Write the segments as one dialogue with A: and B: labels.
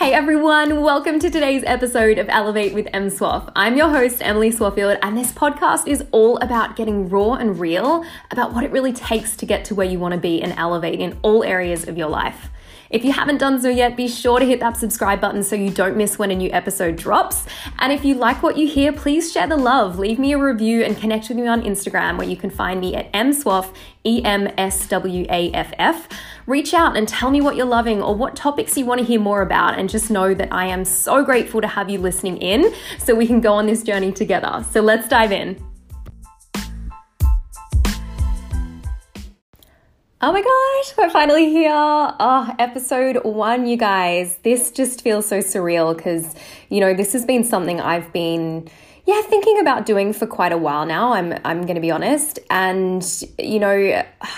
A: Hey everyone, welcome to today's episode of Elevate with M Swaff. I'm your host, Emily Swaffield, and this podcast is all about getting raw and real about what it really takes to get to where you want to be and elevate in all areas of your life. If you haven't done so yet, be sure to hit that subscribe button so you don't miss when a new episode drops. And if you like what you hear, please share the love. Leave me a review and connect with me on Instagram where you can find me at mswaff, E M S W A F F. Reach out and tell me what you're loving or what topics you want to hear more about, and just know that I am so grateful to have you listening in so we can go on this journey together. So let's dive in. Oh my gosh, we're finally here. Oh, episode one, you guys. This just feels so surreal because, you know, this has been something I've been yeah, thinking about doing for quite a while now. I'm I'm going to be honest, and you know,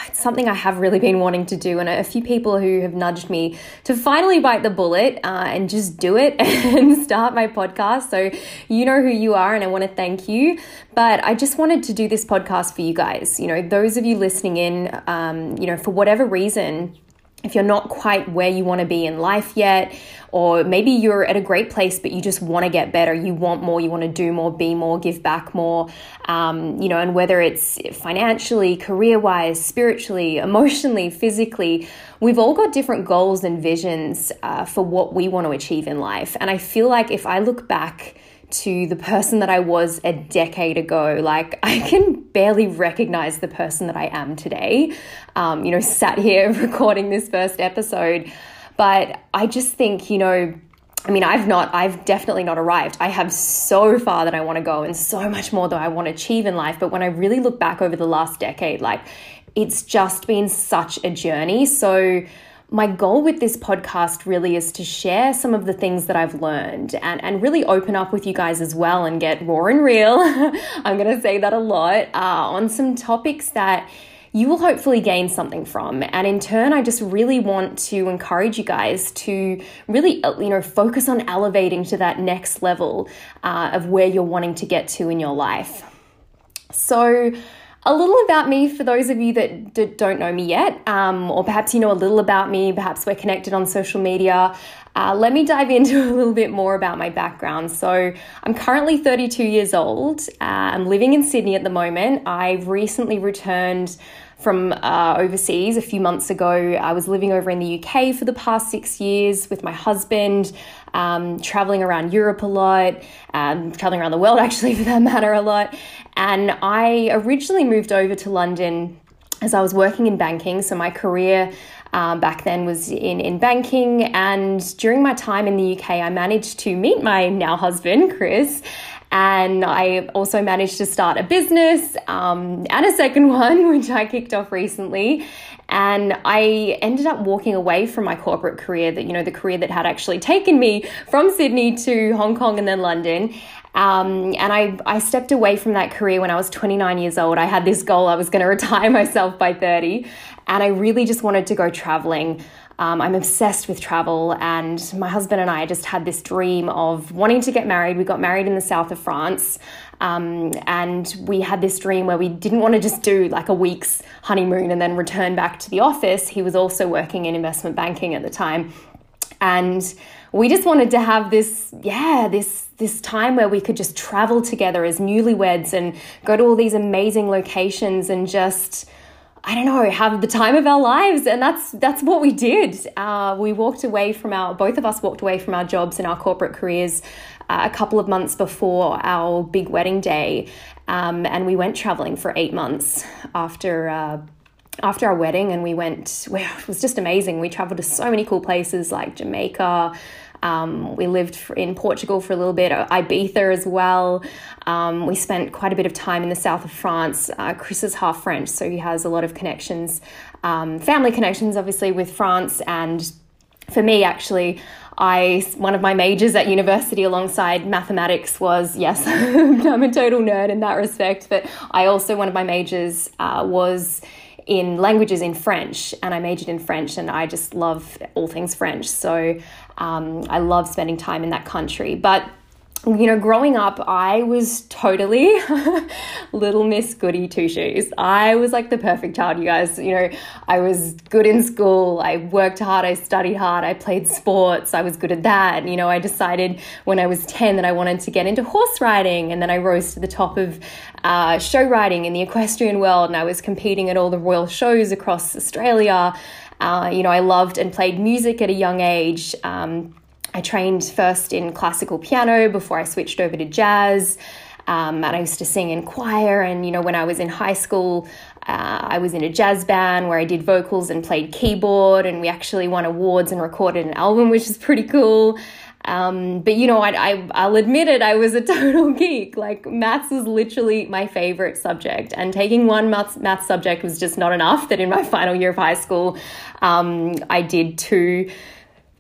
A: it's something I have really been wanting to do, and a few people who have nudged me to finally bite the bullet uh, and just do it and start my podcast. So you know who you are, and I want to thank you. But I just wanted to do this podcast for you guys. You know, those of you listening in, um, you know, for whatever reason if you're not quite where you want to be in life yet, or maybe you're at a great place, but you just want to get better, you want more, you want to do more, be more, give back more, um, you know, and whether it's financially, career wise, spiritually, emotionally, physically, we've all got different goals and visions uh, for what we want to achieve in life. And I feel like if I look back, to the person that I was a decade ago. Like, I can barely recognize the person that I am today, um, you know, sat here recording this first episode. But I just think, you know, I mean, I've not, I've definitely not arrived. I have so far that I want to go and so much more that I want to achieve in life. But when I really look back over the last decade, like, it's just been such a journey. So, my goal with this podcast really is to share some of the things that I've learned and, and really open up with you guys as well and get raw and real. I'm going to say that a lot uh, on some topics that you will hopefully gain something from. And in turn, I just really want to encourage you guys to really, uh, you know, focus on elevating to that next level uh, of where you're wanting to get to in your life. So, a little about me for those of you that d- don't know me yet, um, or perhaps you know a little about me, perhaps we're connected on social media. Uh, let me dive into a little bit more about my background. So, I'm currently 32 years old. Uh, I'm living in Sydney at the moment. I've recently returned from uh, overseas a few months ago. I was living over in the UK for the past six years with my husband, um, traveling around Europe a lot, um, traveling around the world actually for that matter a lot. And I originally moved over to London as I was working in banking. So my career um, back then was in, in banking. And during my time in the UK, I managed to meet my now husband, Chris. And I also managed to start a business um, and a second one, which I kicked off recently. And I ended up walking away from my corporate career, that, you know, the career that had actually taken me from Sydney to Hong Kong and then London. Um, and I, I stepped away from that career when I was 29 years old. I had this goal, I was going to retire myself by 30. And I really just wanted to go traveling. Um, I'm obsessed with travel, and my husband and I just had this dream of wanting to get married. We got married in the south of France, um, and we had this dream where we didn't want to just do like a week's honeymoon and then return back to the office. He was also working in investment banking at the time, and we just wanted to have this, yeah, this this time where we could just travel together as newlyweds and go to all these amazing locations and just I don't know, have the time of our lives. And that's that's what we did. Uh, we walked away from our both of us walked away from our jobs and our corporate careers uh, a couple of months before our big wedding day, um, and we went traveling for eight months after. Uh, after our wedding, and we went, well, it was just amazing. We traveled to so many cool places like Jamaica, um, we lived in Portugal for a little bit, uh, Ibiza as well. Um, we spent quite a bit of time in the south of France. Uh, Chris is half French, so he has a lot of connections, um, family connections, obviously, with France. And for me, actually, I one of my majors at university alongside mathematics was yes, I'm a total nerd in that respect. But I also one of my majors uh, was in languages in French, and I majored in French, and I just love all things French. So um, I love spending time in that country. But you know, growing up, I was totally little Miss Goody Two Shoes. I was like the perfect child, you guys. You know, I was good in school. I worked hard. I studied hard. I played sports. I was good at that. You know, I decided when I was 10 that I wanted to get into horse riding. And then I rose to the top of uh, show riding in the equestrian world. And I was competing at all the royal shows across Australia. Uh, you know, I loved and played music at a young age. Um, I trained first in classical piano before I switched over to jazz. Um, and I used to sing in choir. And, you know, when I was in high school, uh, I was in a jazz band where I did vocals and played keyboard. And we actually won awards and recorded an album, which is pretty cool. Um, but, you know, I, I, will admit it, I was a total geek. Like, maths was literally my favorite subject. And taking one maths, math subject was just not enough. That in my final year of high school, um, I did two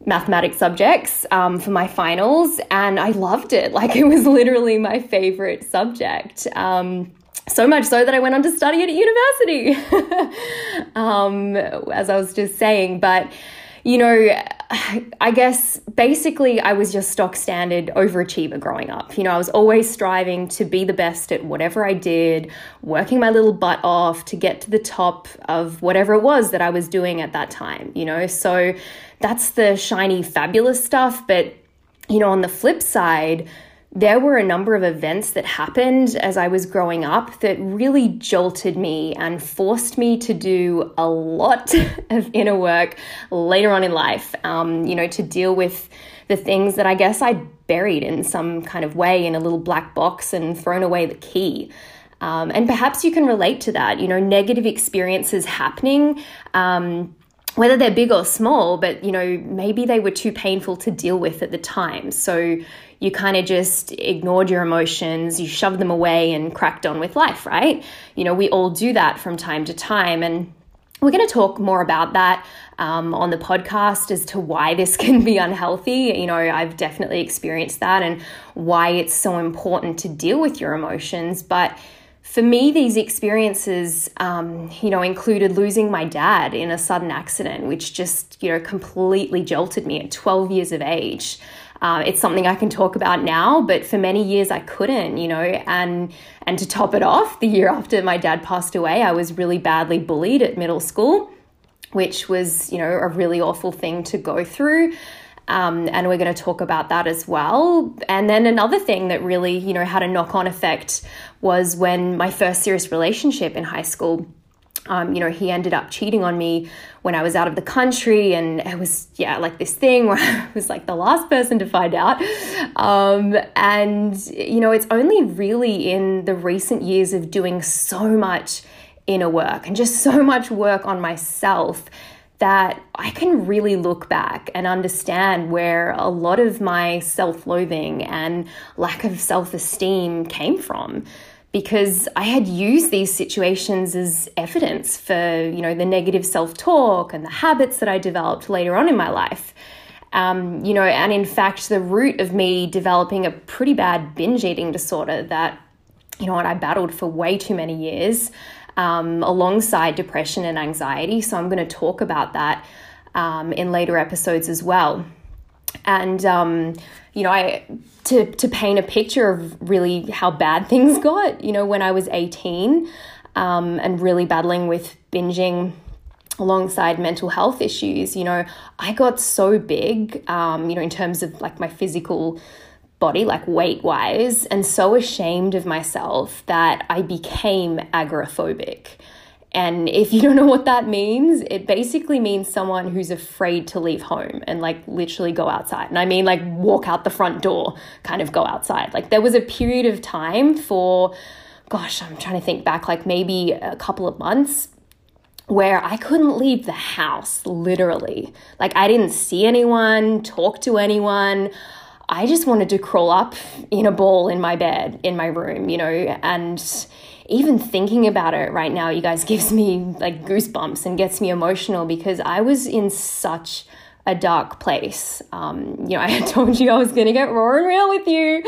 A: mathematics subjects um, for my finals, and I loved it. Like it was literally my favorite subject. Um, so much so that I went on to study it at university, um, as I was just saying. But you know, I guess basically I was just stock standard overachiever growing up. You know, I was always striving to be the best at whatever I did, working my little butt off to get to the top of whatever it was that I was doing at that time, you know. So that's the shiny, fabulous stuff. But, you know, on the flip side, there were a number of events that happened as I was growing up that really jolted me and forced me to do a lot of inner work later on in life, um, you know, to deal with the things that I guess I buried in some kind of way in a little black box and thrown away the key. Um, and perhaps you can relate to that, you know, negative experiences happening. Um, whether they're big or small, but you know, maybe they were too painful to deal with at the time. So you kind of just ignored your emotions, you shoved them away and cracked on with life, right? You know, we all do that from time to time. And we're going to talk more about that um, on the podcast as to why this can be unhealthy. You know, I've definitely experienced that and why it's so important to deal with your emotions. But for me, these experiences, um, you know, included losing my dad in a sudden accident, which just, you know, completely jolted me at 12 years of age. Uh, it's something I can talk about now, but for many years I couldn't, you know, and and to top it off, the year after my dad passed away, I was really badly bullied at middle school, which was, you know, a really awful thing to go through. Um, and we're going to talk about that as well. And then another thing that really, you know, had a knock on effect was when my first serious relationship in high school. Um, you know, he ended up cheating on me when I was out of the country, and it was, yeah, like this thing where I was like the last person to find out. Um, and, you know, it's only really in the recent years of doing so much inner work and just so much work on myself that I can really look back and understand where a lot of my self loathing and lack of self esteem came from because I had used these situations as evidence for, you know, the negative self-talk and the habits that I developed later on in my life. Um, you know, and in fact, the root of me developing a pretty bad binge eating disorder that, you know what, I battled for way too many years um, alongside depression and anxiety. So I'm going to talk about that um, in later episodes as well. And um, you know, I to to paint a picture of really how bad things got. You know, when I was 18 um, and really battling with binging alongside mental health issues you know i got so big um, you know in terms of like my physical body, like weight wise, and so ashamed of myself that I became agoraphobic. And if you don't know what that means, it basically means someone who's afraid to leave home and like literally go outside. And I mean, like walk out the front door, kind of go outside. Like there was a period of time for, gosh, I'm trying to think back, like maybe a couple of months where I couldn't leave the house, literally. Like I didn't see anyone, talk to anyone. I just wanted to crawl up in a ball in my bed in my room, you know, and even thinking about it right now, you guys, gives me like goosebumps and gets me emotional because I was in such a dark place. Um, you know, I had told you I was going to get raw and real with you.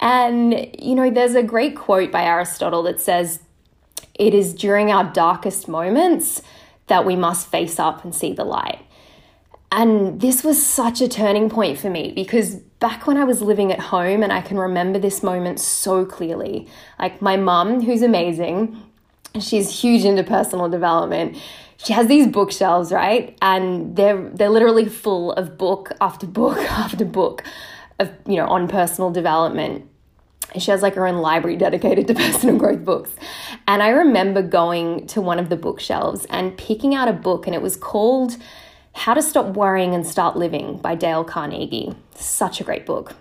A: And, you know, there's a great quote by Aristotle that says, It is during our darkest moments that we must face up and see the light. And this was such a turning point for me because back when I was living at home, and I can remember this moment so clearly, like my mum, who's amazing, she's huge into personal development. She has these bookshelves, right? And they're they're literally full of book after book after book of, you know, on personal development. And She has like her own library dedicated to personal growth books. And I remember going to one of the bookshelves and picking out a book, and it was called How to Stop Worrying and Start Living by Dale Carnegie. Such a great book.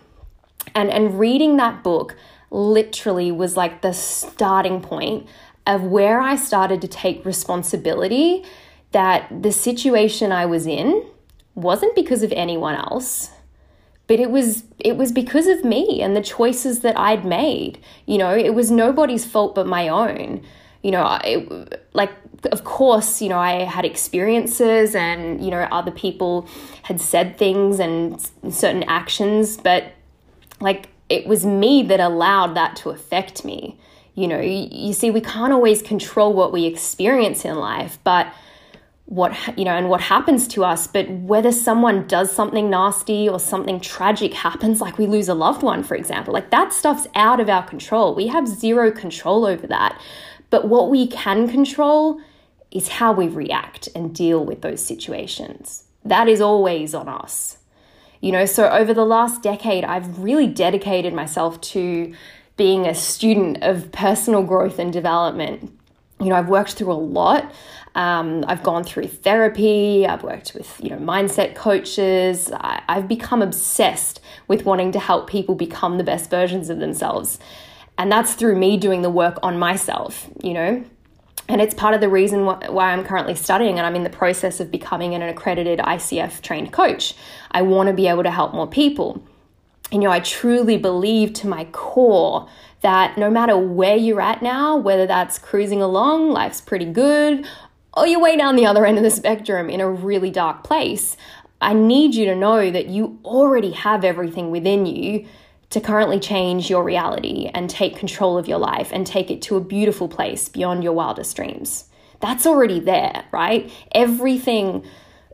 A: And, and reading that book literally was like the starting point of where I started to take responsibility that the situation I was in wasn't because of anyone else but it was it was because of me and the choices that I'd made. You know, it was nobody's fault but my own. You know, it, like of course, you know, I had experiences and you know other people had said things and certain actions, but like it was me that allowed that to affect me. You know, you, you see, we can't always control what we experience in life, but what you know and what happens to us but whether someone does something nasty or something tragic happens like we lose a loved one for example like that stuff's out of our control we have zero control over that but what we can control is how we react and deal with those situations. That is always on us. You know so over the last decade i've really dedicated myself to being a student of personal growth and development. You know i've worked through a lot. Um, I've gone through therapy, I've worked with, you know, mindset coaches. I, I've become obsessed with wanting to help people become the best versions of themselves. And that's through me doing the work on myself, you know. And it's part of the reason wh- why I'm currently studying and I'm in the process of becoming an accredited ICF trained coach. I want to be able to help more people. And, you know, I truly believe to my core that no matter where you're at now, whether that's cruising along, life's pretty good, or you're way down the other end of the spectrum in a really dark place, I need you to know that you already have everything within you to currently change your reality and take control of your life and take it to a beautiful place beyond your wildest dreams. That's already there, right? Everything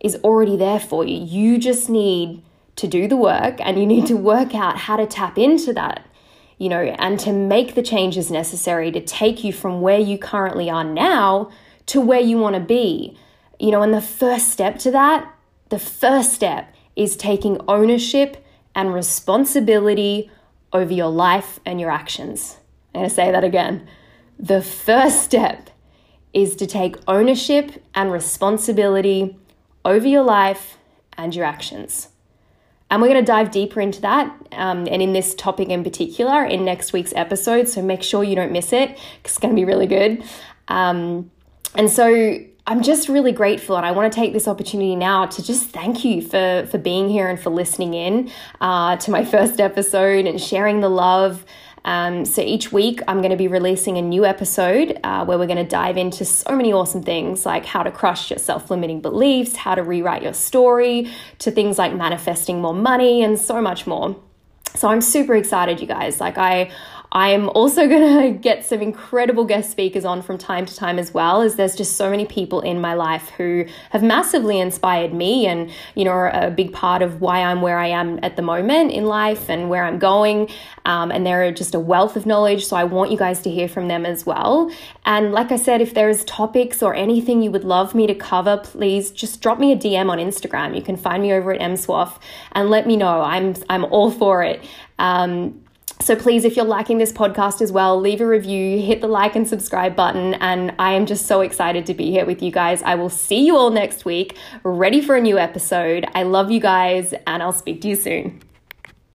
A: is already there for you. You just need to do the work and you need to work out how to tap into that, you know, and to make the changes necessary to take you from where you currently are now to where you want to be. You know, and the first step to that, the first step is taking ownership and responsibility over your life and your actions. I'm going to say that again. The first step is to take ownership and responsibility over your life and your actions. And we're going to dive deeper into that um, and in this topic in particular in next week's episode. So make sure you don't miss it because it's going to be really good. Um, and so I'm just really grateful, and I want to take this opportunity now to just thank you for for being here and for listening in uh, to my first episode and sharing the love. Um, so each week, I'm going to be releasing a new episode uh, where we're going to dive into so many awesome things like how to crush your self limiting beliefs, how to rewrite your story, to things like manifesting more money, and so much more. So I'm super excited, you guys. Like I, I'm also going to get some incredible guest speakers on from time to time as well, as there's just so many people in my life who have massively inspired me and, you know, are a big part of why I'm where I am at the moment in life and where I'm going. Um, and they're just a wealth of knowledge. So I want you guys to hear from them as well. And like I said, if there's topics or anything you would love me to cover, please just drop me a DM on Instagram. You can find me over at MSWAFF and let me know. I'm, I'm all for it. Um, so please, if you're liking this podcast as well, leave a review, hit the like and subscribe button. And I am just so excited to be here with you guys. I will see you all next week, ready for a new episode. I love you guys, and I'll speak to you soon.